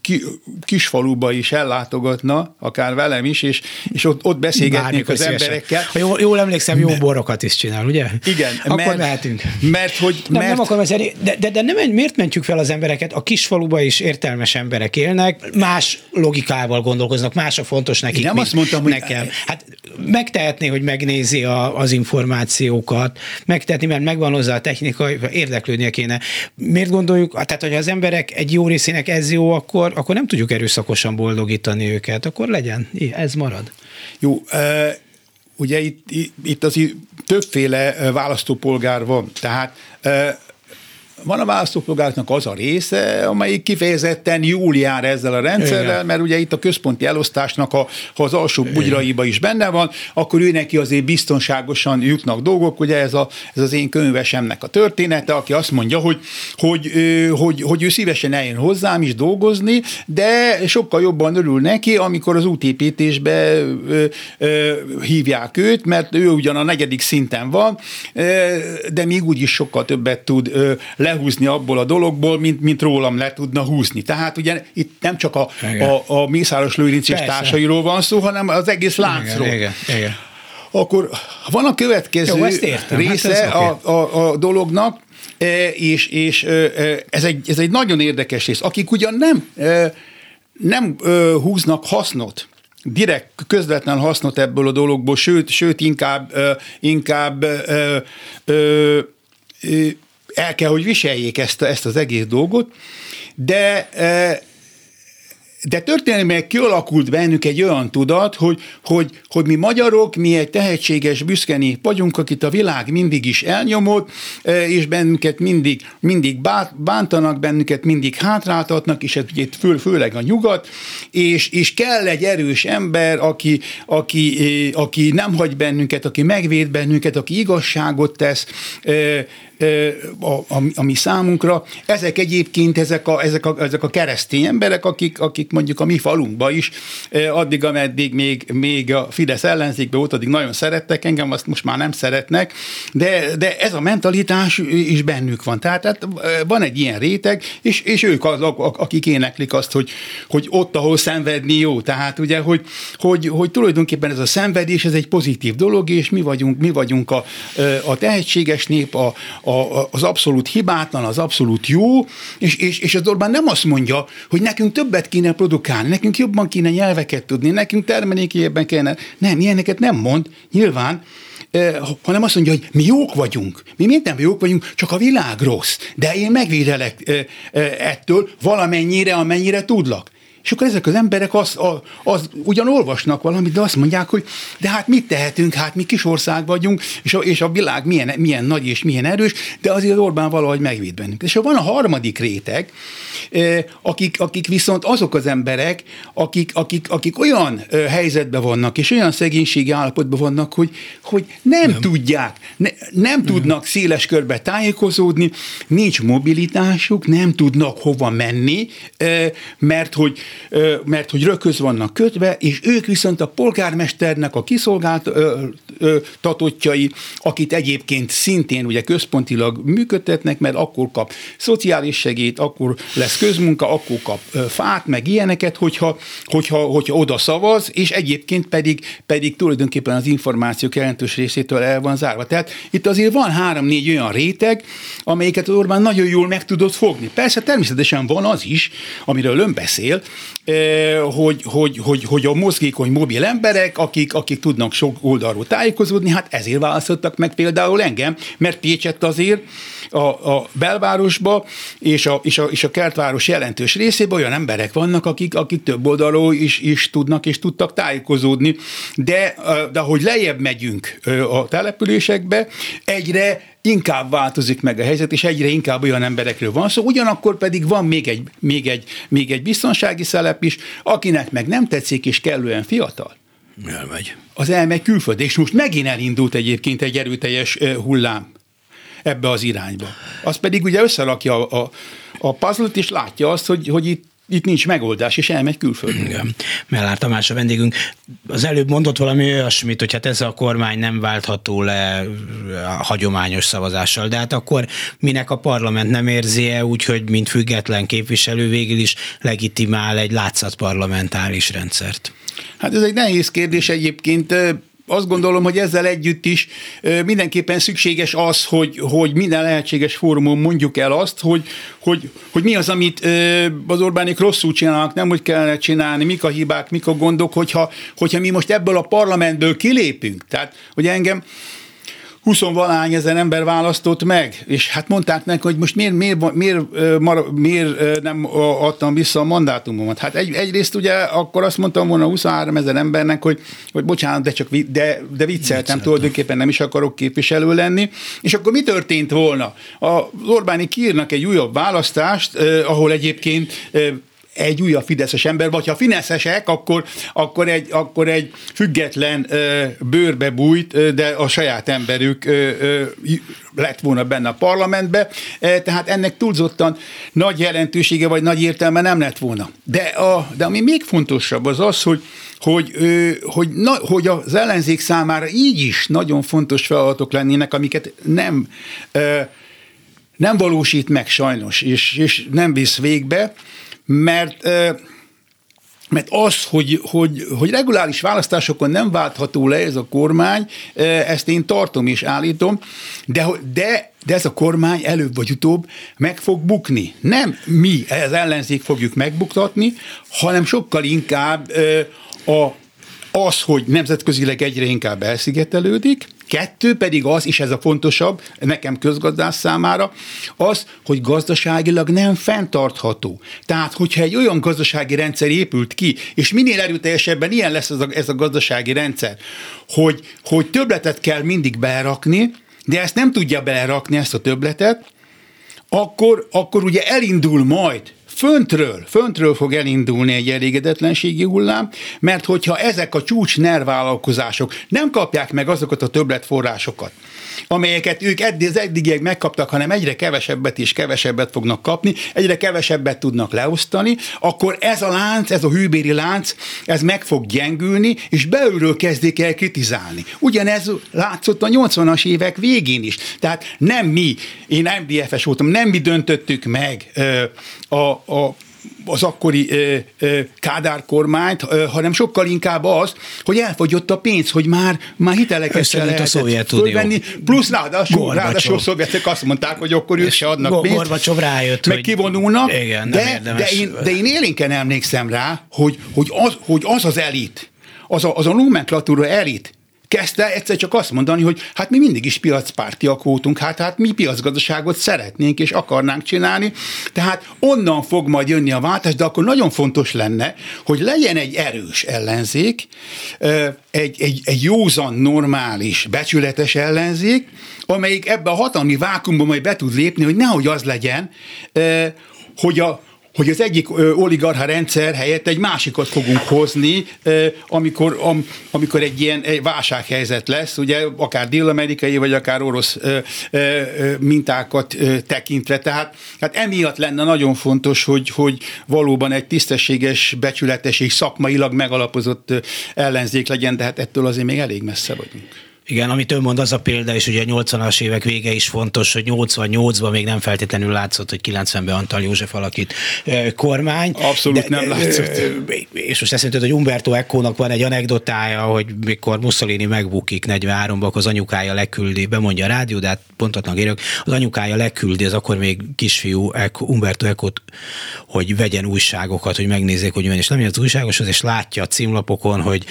ki, kisfaluba is ellátogatna, akár velem is, és, és ott, ott beszélgetnék az emberekkel. Ha jól, jól emlékszem, jó borokat is csinál, ugye? Igen. Akkor mert, mehetünk. Mert hogy... Nem, mert... nem akarom ezzel, de, de, de nem, miért mentjük fel az embereket? A kisfaluba is értelmes emberek élnek, más logikával gondolkoznak, más a fontos nekik, nem azt mondtam, hogy nekem. Hát megtehetné, hogy megnézi a, az információkat, megtehetni, mert megvan hozzá a technika, érdeklődnie kéne. Miért gondoljuk, tehát hogy az emberek egy jó részének ez jó, akkor, akkor nem tudjuk erőszakosan boldogítani őket, akkor legyen, ez marad. Jó, ugye itt, itt az többféle választópolgár van, tehát van a választópolgároknak az a része, amelyik kifejezetten jól jár ezzel a rendszerrel, Igen. mert ugye itt a központi elosztásnak, a, ha az alsó bugyraiba is benne van, akkor ő neki azért biztonságosan jutnak dolgok, ugye ez, a, ez az én könyvesemnek a története, aki azt mondja, hogy, hogy, hogy, hogy ő szívesen eljön hozzám is dolgozni, de sokkal jobban örül neki, amikor az útépítésbe hívják őt, mert ő ugyan a negyedik szinten van, de még úgyis sokkal többet tud lehúzni abból a dologból, mint, mint rólam le tudna húzni. Tehát ugye itt nem csak a, a, a Mészáros Lőrinc és társairól van szó, hanem az egész láncról. Igen, igen, igen. Akkor van a következő Jó, értem, hát része hát a, okay. a, a dolognak, e, és, és e, e, ez egy, ez egy nagyon érdekes rész. Akik ugyan nem, nem húznak hasznot, direkt, közvetlen hasznot ebből a dologból, sőt, sőt inkább, inkább el kell, hogy viseljék ezt, ezt az egész dolgot, de e, de történelmileg kialakult bennük egy olyan tudat, hogy, hogy, hogy mi magyarok, mi egy tehetséges, büszke nép vagyunk, akit a világ mindig is elnyomott, e, és bennünket mindig, mindig bántanak, bennünket mindig hátráltatnak, és ez ugye fő, főleg a nyugat, és, és kell egy erős ember, aki, aki, e, aki nem hagy bennünket, aki megvéd bennünket, aki igazságot tesz, ami, ami számunkra. Ezek egyébként ezek a, ezek a, ezek a keresztény emberek, akik, akik mondjuk a mi falunkba is addig, ameddig még, még a Fidesz ellenzékbe volt, addig nagyon szerettek engem, azt most már nem szeretnek, de, de ez a mentalitás is bennük van. Tehát, tehát van egy ilyen réteg, és, és ők az, akik éneklik azt, hogy, hogy ott, ahol szenvedni jó. Tehát ugye, hogy, hogy, hogy tulajdonképpen ez a szenvedés, ez egy pozitív dolog, és mi vagyunk, mi vagyunk a, a tehetséges nép, a, a, az abszolút hibátlan, az abszolút jó, és, és, és az Orbán nem azt mondja, hogy nekünk többet kéne produkálni, nekünk jobban kéne nyelveket tudni, nekünk termelékéjében kéne. Nem, ilyeneket nem mond, nyilván, hanem azt mondja, hogy mi jók vagyunk. Mi miért nem jók vagyunk, csak a világ rossz. De én megvédelek ettől valamennyire, amennyire tudlak. És akkor ezek az emberek az, az, az ugyan olvasnak valamit, de azt mondják, hogy de hát mit tehetünk, hát mi kis ország vagyunk, és a, és a világ milyen, milyen nagy és milyen erős, de azért Orbán valahogy megvéd bennünk. És van a harmadik réteg, akik, akik viszont azok az emberek, akik, akik, akik olyan helyzetben vannak, és olyan szegénységi állapotban vannak, hogy, hogy nem, nem. tudják, ne, nem, nem tudnak széles körbe tájékozódni, nincs mobilitásuk, nem tudnak hova menni, mert hogy mert hogy rököz vannak kötve, és ők viszont a polgármesternek a kiszolgáltatottjai, akit egyébként szintén ugye központilag működtetnek, mert akkor kap szociális segít, akkor lesz közmunka, akkor kap fát, meg ilyeneket, hogyha, hogyha, hogyha oda szavaz, és egyébként pedig, pedig tulajdonképpen az információk jelentős részétől el van zárva. Tehát itt azért van három-négy olyan réteg, amelyiket Orbán nagyon jól meg tudott fogni. Persze természetesen van az is, amiről ön beszél, hogy, hogy, hogy, hogy a mozgékony mobil emberek, akik, akik tudnak sok oldalról tájékozódni, hát ezért választottak meg például engem, mert Pécsett azért a, a belvárosba és a, és, a, és a kertváros jelentős részében olyan emberek vannak, akik, akik több oldalról is, is tudnak és tudtak tájékozódni, de, de ahogy lejjebb megyünk a településekbe, egyre inkább változik meg a helyzet, és egyre inkább olyan emberekről van szó, ugyanakkor pedig van még egy, még egy, még egy biztonsági szelep is, akinek meg nem tetszik, és kellően fiatal. Elmegy. Az elmegy külföldre, és most megint elindult egyébként egy erőteljes hullám ebbe az irányba. Az pedig ugye összerakja a, a, a puzzle-t, és látja azt, hogy, hogy itt itt nincs megoldás, és elmegy külföldre. Igen. Mellár Tamás a vendégünk. Az előbb mondott valami olyasmit, hogy hát ez a kormány nem váltható le a hagyományos szavazással, de hát akkor minek a parlament nem érzi -e úgy, hogy mint független képviselő végül is legitimál egy látszat parlamentáris rendszert? Hát ez egy nehéz kérdés egyébként azt gondolom, hogy ezzel együtt is mindenképpen szükséges az, hogy, hogy minden lehetséges fórumon mondjuk el azt, hogy, hogy, hogy mi az, amit az Orbánik rosszul csinálnak, nem hogy kellene csinálni, mik a hibák, mik a gondok, hogyha, hogyha mi most ebből a parlamentből kilépünk. Tehát, hogy engem 20 valány ezer ember választott meg, és hát mondták neki, hogy most miért, miért, miért, miért, miért nem adtam vissza a mandátumomat. Hát egy, egyrészt ugye akkor azt mondtam volna 23 ezer embernek, hogy, hogy bocsánat, de csak de, de vicceltem, tulajdonképpen nem is akarok képviselő lenni. És akkor mi történt volna? Az Orbáni kiírnak egy újabb választást, eh, ahol egyébként eh, egy újabb fideszes ember, vagy ha fideszesek, akkor, akkor, egy, akkor egy független ö, bőrbe bújt, de a saját emberük ö, ö, lett volna benne a parlamentbe, e, tehát ennek túlzottan nagy jelentősége vagy nagy értelme nem lett volna. De, a, de ami még fontosabb az az, hogy, hogy, hogy, na, hogy az ellenzék számára így is nagyon fontos feladatok lennének, amiket nem nem valósít meg sajnos, és, és nem visz végbe, mert mert az, hogy, hogy, hogy reguláris választásokon nem váltható le ez a kormány, ezt én tartom és állítom, de, de, de ez a kormány előbb vagy utóbb meg fog bukni. Nem mi, az ellenzék fogjuk megbuktatni, hanem sokkal inkább a az, hogy nemzetközileg egyre inkább elszigetelődik, kettő pedig az, és ez a fontosabb nekem közgazdász számára, az, hogy gazdaságilag nem fenntartható. Tehát, hogyha egy olyan gazdasági rendszer épült ki, és minél erőteljesebben ilyen lesz ez a, ez a gazdasági rendszer, hogy, hogy többletet kell mindig berakni, de ezt nem tudja belerakni, ezt a többletet, akkor, akkor ugye elindul majd föntről, föntről fog elindulni egy elégedetlenségi hullám, mert hogyha ezek a csúcs nervvállalkozások nem kapják meg azokat a többletforrásokat, amelyeket ők eddig, az eddigiek megkaptak, hanem egyre kevesebbet és kevesebbet fognak kapni, egyre kevesebbet tudnak leosztani, akkor ez a lánc, ez a hűbéri lánc, ez meg fog gyengülni, és belülről kezdik el kritizálni. Ugyanez látszott a 80-as évek végén is. Tehát nem mi, én MDF-es voltam, nem mi döntöttük meg a, a az akkori ö, ö, Kádár kormányt, ö, hanem sokkal inkább az, hogy elfogyott a pénz, hogy már, már hiteleket se lehetett fölvenni, plusz ráadásul, ráadásul a szovjetek azt mondták, hogy akkor ők se adnak pénzt. Gorbacsov rájött, meg kivonulnak, igen, de, de, én, de én élénken emlékszem rá, hogy, hogy, az, hogy az az elit, az a, az a nomenklatúra elit, kezdte egyszer csak azt mondani, hogy hát mi mindig is piacpártiak voltunk, hát, hát mi piacgazdaságot szeretnénk és akarnánk csinálni, tehát onnan fog majd jönni a váltás, de akkor nagyon fontos lenne, hogy legyen egy erős ellenzék, egy, egy, egy józan, normális, becsületes ellenzék, amelyik ebbe a hatalmi vákumba majd be tud lépni, hogy nehogy az legyen, hogy a, hogy az egyik oligarcha rendszer helyett egy másikat fogunk hozni, amikor, am, amikor egy ilyen egy válsághelyzet lesz, ugye akár dél-amerikai, vagy akár orosz mintákat tekintve. Tehát hát emiatt lenne nagyon fontos, hogy, hogy valóban egy tisztességes, becsületes és szakmailag megalapozott ellenzék legyen, de hát ettől azért még elég messze vagyunk. Igen, amit ön mond, az a példa, és ugye a 80-as évek vége is fontos, hogy 88-ban még nem feltétlenül látszott, hogy 90-ben Antal József alakít kormány. Abszolút de, nem látszott. És most ezt hogy Umberto Eco-nak van egy anekdotája, hogy mikor Mussolini megbukik 43-ban, az anyukája leküldi, bemondja a rádió, de hát pontatlan érök, az anyukája leküldi, az akkor még kisfiú Eco, Umberto eco hogy vegyen újságokat, hogy megnézzék, hogy milyen, és nem az újságoshoz, és látja a címlapokon, hogy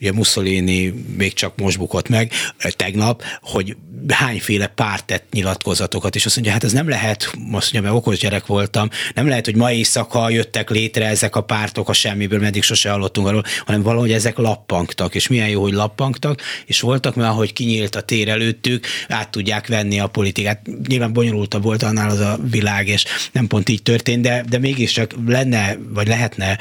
ugye Mussolini még csak most bukott meg tegnap, hogy hányféle párt tett nyilatkozatokat, és azt mondja, hát ez nem lehet, azt mondja, mert okos gyerek voltam, nem lehet, hogy ma éjszaka jöttek létre ezek a pártok a semmiből, meddig sose hallottunk arról, hanem valahogy ezek lappangtak, és milyen jó, hogy lappangtak, és voltak, mert ahogy kinyílt a tér előttük, át tudják venni a politikát. Nyilván bonyolultabb volt annál az a világ, és nem pont így történt, de, de mégiscsak lenne, vagy lehetne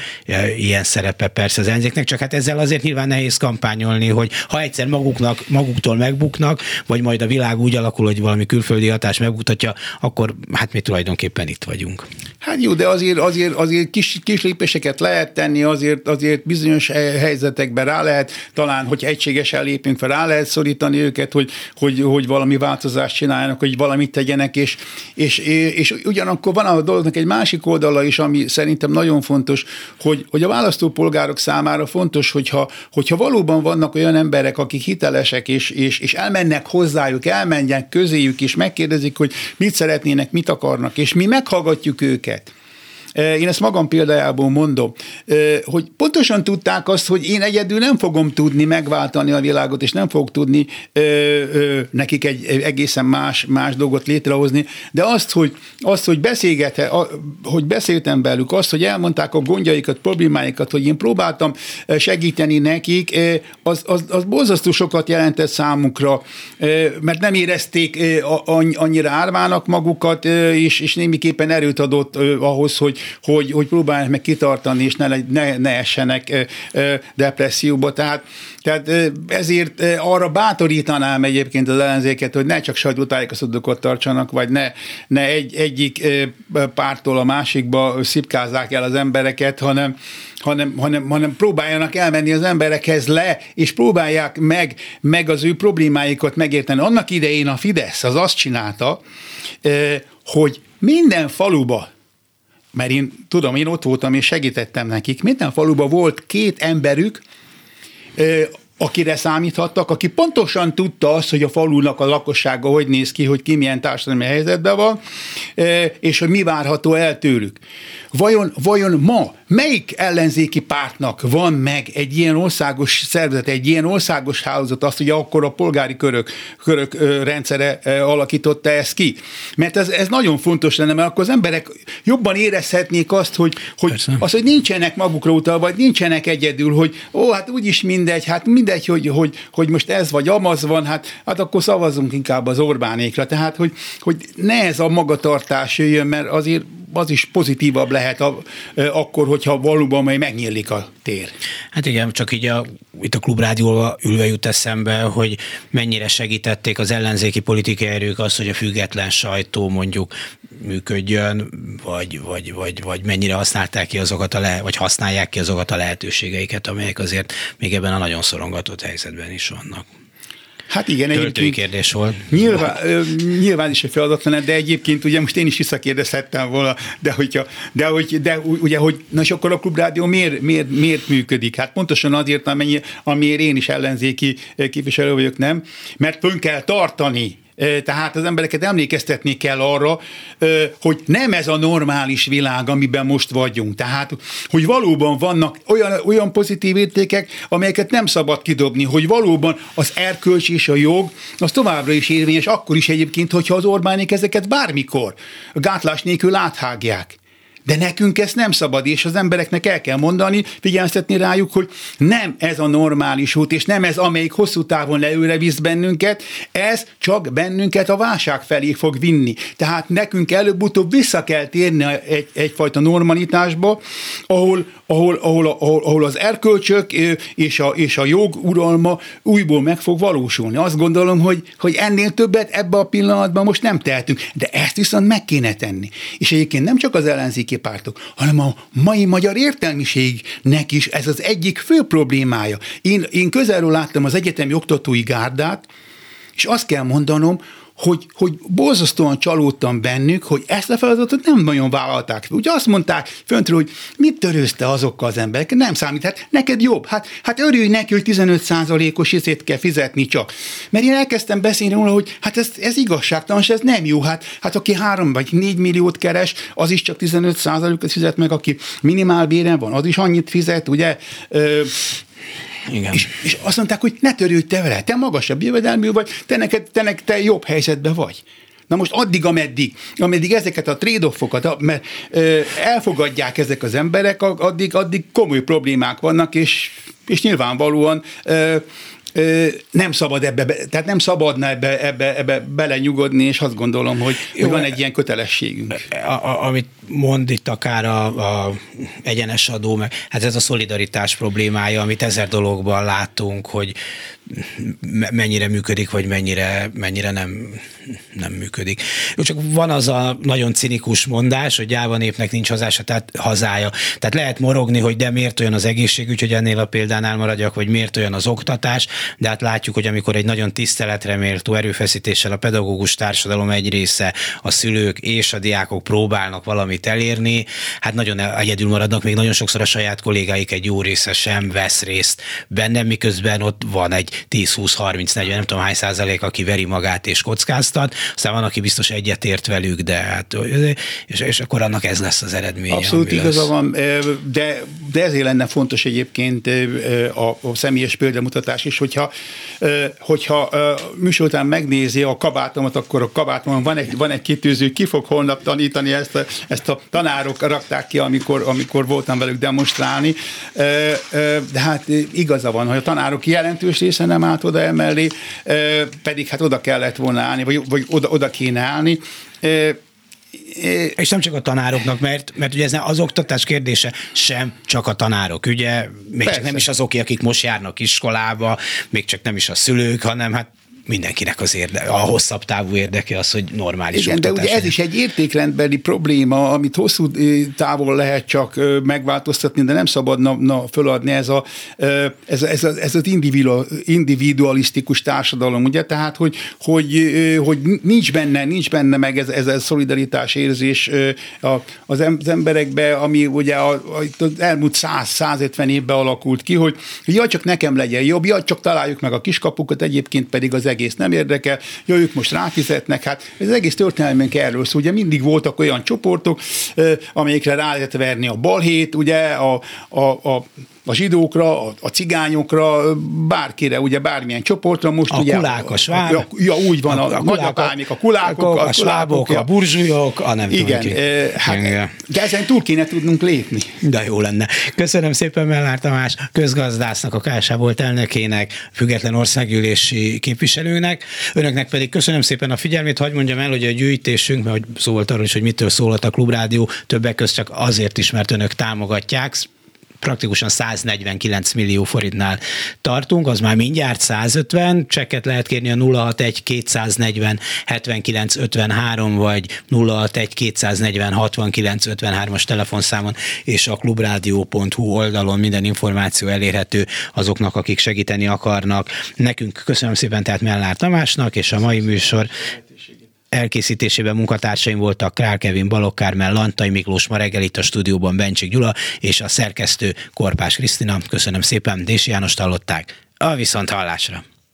ilyen szerepe persze az ellenzéknek, csak hát ezzel azért nyilván nehéz kampányolni, hogy ha egyszer maguknak, maguktól megbuknak, vagy majd a világ úgy alakul, hogy valami külföldi hatás megmutatja, akkor hát mi tulajdonképpen itt vagyunk. Hát jó, de azért, azért, azért kis, kis lépéseket lehet tenni, azért, azért bizonyos helyzetekben rá lehet, talán, hogy egységesen lépünk fel, rá lehet szorítani őket, hogy, hogy, hogy valami változást csináljanak, hogy valamit tegyenek, és, és, és ugyanakkor van a dolognak egy másik oldala is, ami szerintem nagyon fontos, hogy, hogy a választópolgárok számára fontos, hogyha, hogyha valóban vannak olyan emberek, akik hitelesek, és, és, és elmennek hozzájuk, elmenjenek közéjük, és megkérdezik, hogy mit szeretnének, mit akarnak, és mi meghallgatjuk őket. Én ezt magam példájából mondom, hogy pontosan tudták azt, hogy én egyedül nem fogom tudni megváltani a világot, és nem fogok tudni nekik egy egészen más, más dolgot létrehozni, de azt, hogy, azt, hogy, beszélgethe, hogy beszéltem velük, azt, hogy elmondták a gondjaikat, problémáikat, hogy én próbáltam segíteni nekik, az, az, az borzasztó sokat jelentett számukra, mert nem érezték annyira árvának magukat, és, és némiképpen erőt adott ahhoz, hogy, hogy, hogy próbálják meg kitartani, és ne, ne, ne essenek depresszióba. Tehát, tehát ezért arra bátorítanám egyébként az ellenzéket, hogy ne csak sajtótájékoztatókat tartsanak, vagy ne, ne egy, egyik pártól a másikba szipkázzák el az embereket, hanem, hanem, hanem, hanem próbáljanak elmenni az emberekhez le, és próbálják meg, meg az ő problémáikat megérteni. Annak idején a Fidesz az azt csinálta, hogy minden faluba mert én tudom, én ott voltam és segítettem nekik. Minden faluban volt két emberük, akire számíthattak, aki pontosan tudta azt, hogy a falunak a lakossága hogy néz ki, hogy ki milyen társadalmi helyzetben van, és hogy mi várható el tőlük. Vajon, vajon ma melyik ellenzéki pártnak van meg egy ilyen országos szervezet, egy ilyen országos hálózat, azt ugye akkor a polgári körök, körök rendszere alakította ezt ki? Mert ez, ez nagyon fontos lenne, mert akkor az emberek jobban érezhetnék azt, hogy, hogy, az, hogy nincsenek magukra utalva, vagy nincsenek egyedül, hogy ó, hát úgyis mindegy, hát mindegy, hogy, hogy, hogy most ez vagy amaz van, hát, hát akkor szavazunk inkább az Orbánékra. Tehát, hogy, hogy ne ez a magatartás jöjjön, mert azért az is pozitívabb lehet a, akkor, hogyha valóban majd megnyílik a tér. Hát igen, csak így a, itt a klubrádióval ülve jut eszembe, hogy mennyire segítették az ellenzéki politikai erők azt, hogy a független sajtó mondjuk működjön, vagy, vagy, vagy, vagy mennyire használták ki azokat a le, vagy használják ki azokat a lehetőségeiket, amelyek azért még ebben a nagyon szorongatott helyzetben is vannak. Hát igen, egyébként kérdés volt. Nyilván, nyilván is egy feladatlan, de egyébként ugye most én is visszakérdezhettem volna, de, hogyha, de, hogy, de ugye, hogy na és akkor a klubrádió miért, miért, miért működik? Hát pontosan azért, amennyi, amiért én is ellenzéki képviselő vagyok, nem? Mert fönn kell tartani tehát az embereket emlékeztetni kell arra, hogy nem ez a normális világ, amiben most vagyunk. Tehát, hogy valóban vannak olyan, olyan pozitív értékek, amelyeket nem szabad kidobni, hogy valóban az erkölcs és a jog, az továbbra is érvényes, akkor is egyébként, hogyha az Orbánik ezeket bármikor gátlás nélkül áthágják. De nekünk ezt nem szabad, és az embereknek el kell mondani, figyelmeztetni rájuk, hogy nem ez a normális út, és nem ez, amelyik hosszú távon leőre visz bennünket, ez csak bennünket a válság felé fog vinni. Tehát nekünk előbb-utóbb vissza kell térni egy, egyfajta normalitásba, ahol, ahol, ahol, ahol, ahol az erkölcsök és a, és a jog uralma újból meg fog valósulni. Azt gondolom, hogy, hogy ennél többet ebbe a pillanatban most nem tehetünk, de ezt viszont meg kéne tenni. És egyébként nem csak az ellenzéki pártok, hanem a mai magyar értelmiségnek is ez az egyik fő problémája. Én, én közelről láttam az egyetemi oktatói gárdát, és azt kell mondanom, hogy, hogy borzasztóan csalódtam bennük, hogy ezt a feladatot nem nagyon vállalták. Ugye azt mondták föntről, hogy mit törőzte azokkal az emberek, nem számít, hát neked jobb, hát, hát örülj neki, hogy 15%-os izét kell fizetni csak. Mert én elkezdtem beszélni róla, hogy hát ez, ez igazságtalan, és ez nem jó, hát, hát aki három vagy négy milliót keres, az is csak 15%-ot fizet meg, aki minimálbéren van, az is annyit fizet, ugye, igen. És, és azt mondták, hogy ne törődj te vele, te magasabb jövedelmű vagy, te neked, te, neked, te jobb helyzetben vagy. Na most addig, ameddig, ameddig ezeket a trade-offokat, mert ö, elfogadják ezek az emberek, addig, addig komoly problémák vannak, és, és nyilvánvalóan ö, nem szabad ebbe, tehát nem szabadna ebbe, ebbe, ebbe belenyugodni, és azt gondolom, hogy, Jó, hogy van egy ilyen kötelességünk. A, a, amit mond itt akár a, a egyenes adó, meg, hát ez a szolidaritás problémája, amit ezer dologban látunk, hogy mennyire működik, vagy mennyire, mennyire nem, nem működik. Jó, csak van az a nagyon cinikus mondás, hogy gyáva népnek nincs hazása, tehát hazája. Tehát lehet morogni, hogy de miért olyan az egészségügy, hogy ennél a példánál maradjak, vagy miért olyan az oktatás, de hát látjuk, hogy amikor egy nagyon tiszteletre méltó erőfeszítéssel a pedagógus társadalom egy része, a szülők és a diákok próbálnak valamit elérni, hát nagyon egyedül maradnak, még nagyon sokszor a saját kollégáik egy jó része sem vesz részt benne, miközben ott van egy 10-20-30-40, nem tudom hány százalék, aki veri magát és kockáztat, aztán van, aki biztos egyetért velük, de hát, és, és akkor annak ez lesz az eredmény. Abszolút igaza van, de, de ezért lenne fontos egyébként a, a személyes példamutatás is, hogyha, hogyha műsor után megnézi a kabátomat, akkor a kabátomon van egy, van egy kitűző, ki fog holnap tanítani ezt a, ezt a tanárok rakták ki, amikor, amikor voltam velük demonstrálni, de hát igaza van, hogy a tanárok jelentős része nem állt oda emellé, pedig hát oda kellett volna állni, vagy, vagy oda, oda kéne állni. És nem csak a tanároknak, mert, mert ugye ez az oktatás kérdése sem csak a tanárok, ugye, még Persze. csak nem is azok, akik most járnak iskolába, még csak nem is a szülők, hanem hát mindenkinek az érde, a hosszabb távú érdeke az, hogy normális Igen, de ugye ez is egy értékrendbeli probléma, amit hosszú távol lehet csak megváltoztatni, de nem szabadna na, föladni ez, a, ez, ez, ez az individualisztikus társadalom, ugye? Tehát, hogy, hogy, hogy nincs benne, nincs benne meg ez, ez a szolidaritás érzés az emberekbe, ami ugye az elmúlt 100-150 évben alakult ki, hogy ja, csak nekem legyen jobb, ja, csak találjuk meg a kiskapukat, egyébként pedig az egész nem érdekel, ja, ők most ráfizetnek, hát ez az egész történelmünk erről szól. Ugye mindig voltak olyan csoportok, amelyekre rá lehet verni a balhét, ugye a, a, a a zsidókra, a, a cigányokra, bárkire, ugye bármilyen csoportra. Most a ugye, kulák, a sváb. Ja, ja, úgy van, a, a, a nagyapámik, a kulákok, a, a svábok, a burzsujok, a nem Igen, tudom, e, hát, Igen. de ezen túl kéne tudnunk lépni. De jó lenne. Köszönöm szépen Mellár Tamás, közgazdásznak, a KSA volt elnökének, független országgyűlési képviselő megfigyelőnek. Önöknek pedig köszönöm szépen a figyelmét. Hagy mondjam el, hogy a gyűjtésünk, mert hogy szólt arról is, hogy mitől szólott a Klubrádió, többek között csak azért is, mert önök támogatják praktikusan 149 millió forintnál tartunk, az már mindjárt 150, csekket lehet kérni a 061 240 79 53 vagy 061 240 69 53-as telefonszámon és a klubrádió.hu oldalon minden információ elérhető azoknak, akik segíteni akarnak. Nekünk köszönöm szépen tehát Mellár Tamásnak, és a mai műsor elkészítésében munkatársaim voltak Král Kevin, Balok Kármel, Lantai Miklós, ma reggel itt a stúdióban Bencsik Gyula, és a szerkesztő Korpás Krisztina. Köszönöm szépen, Dési János hallották. A viszont hallásra.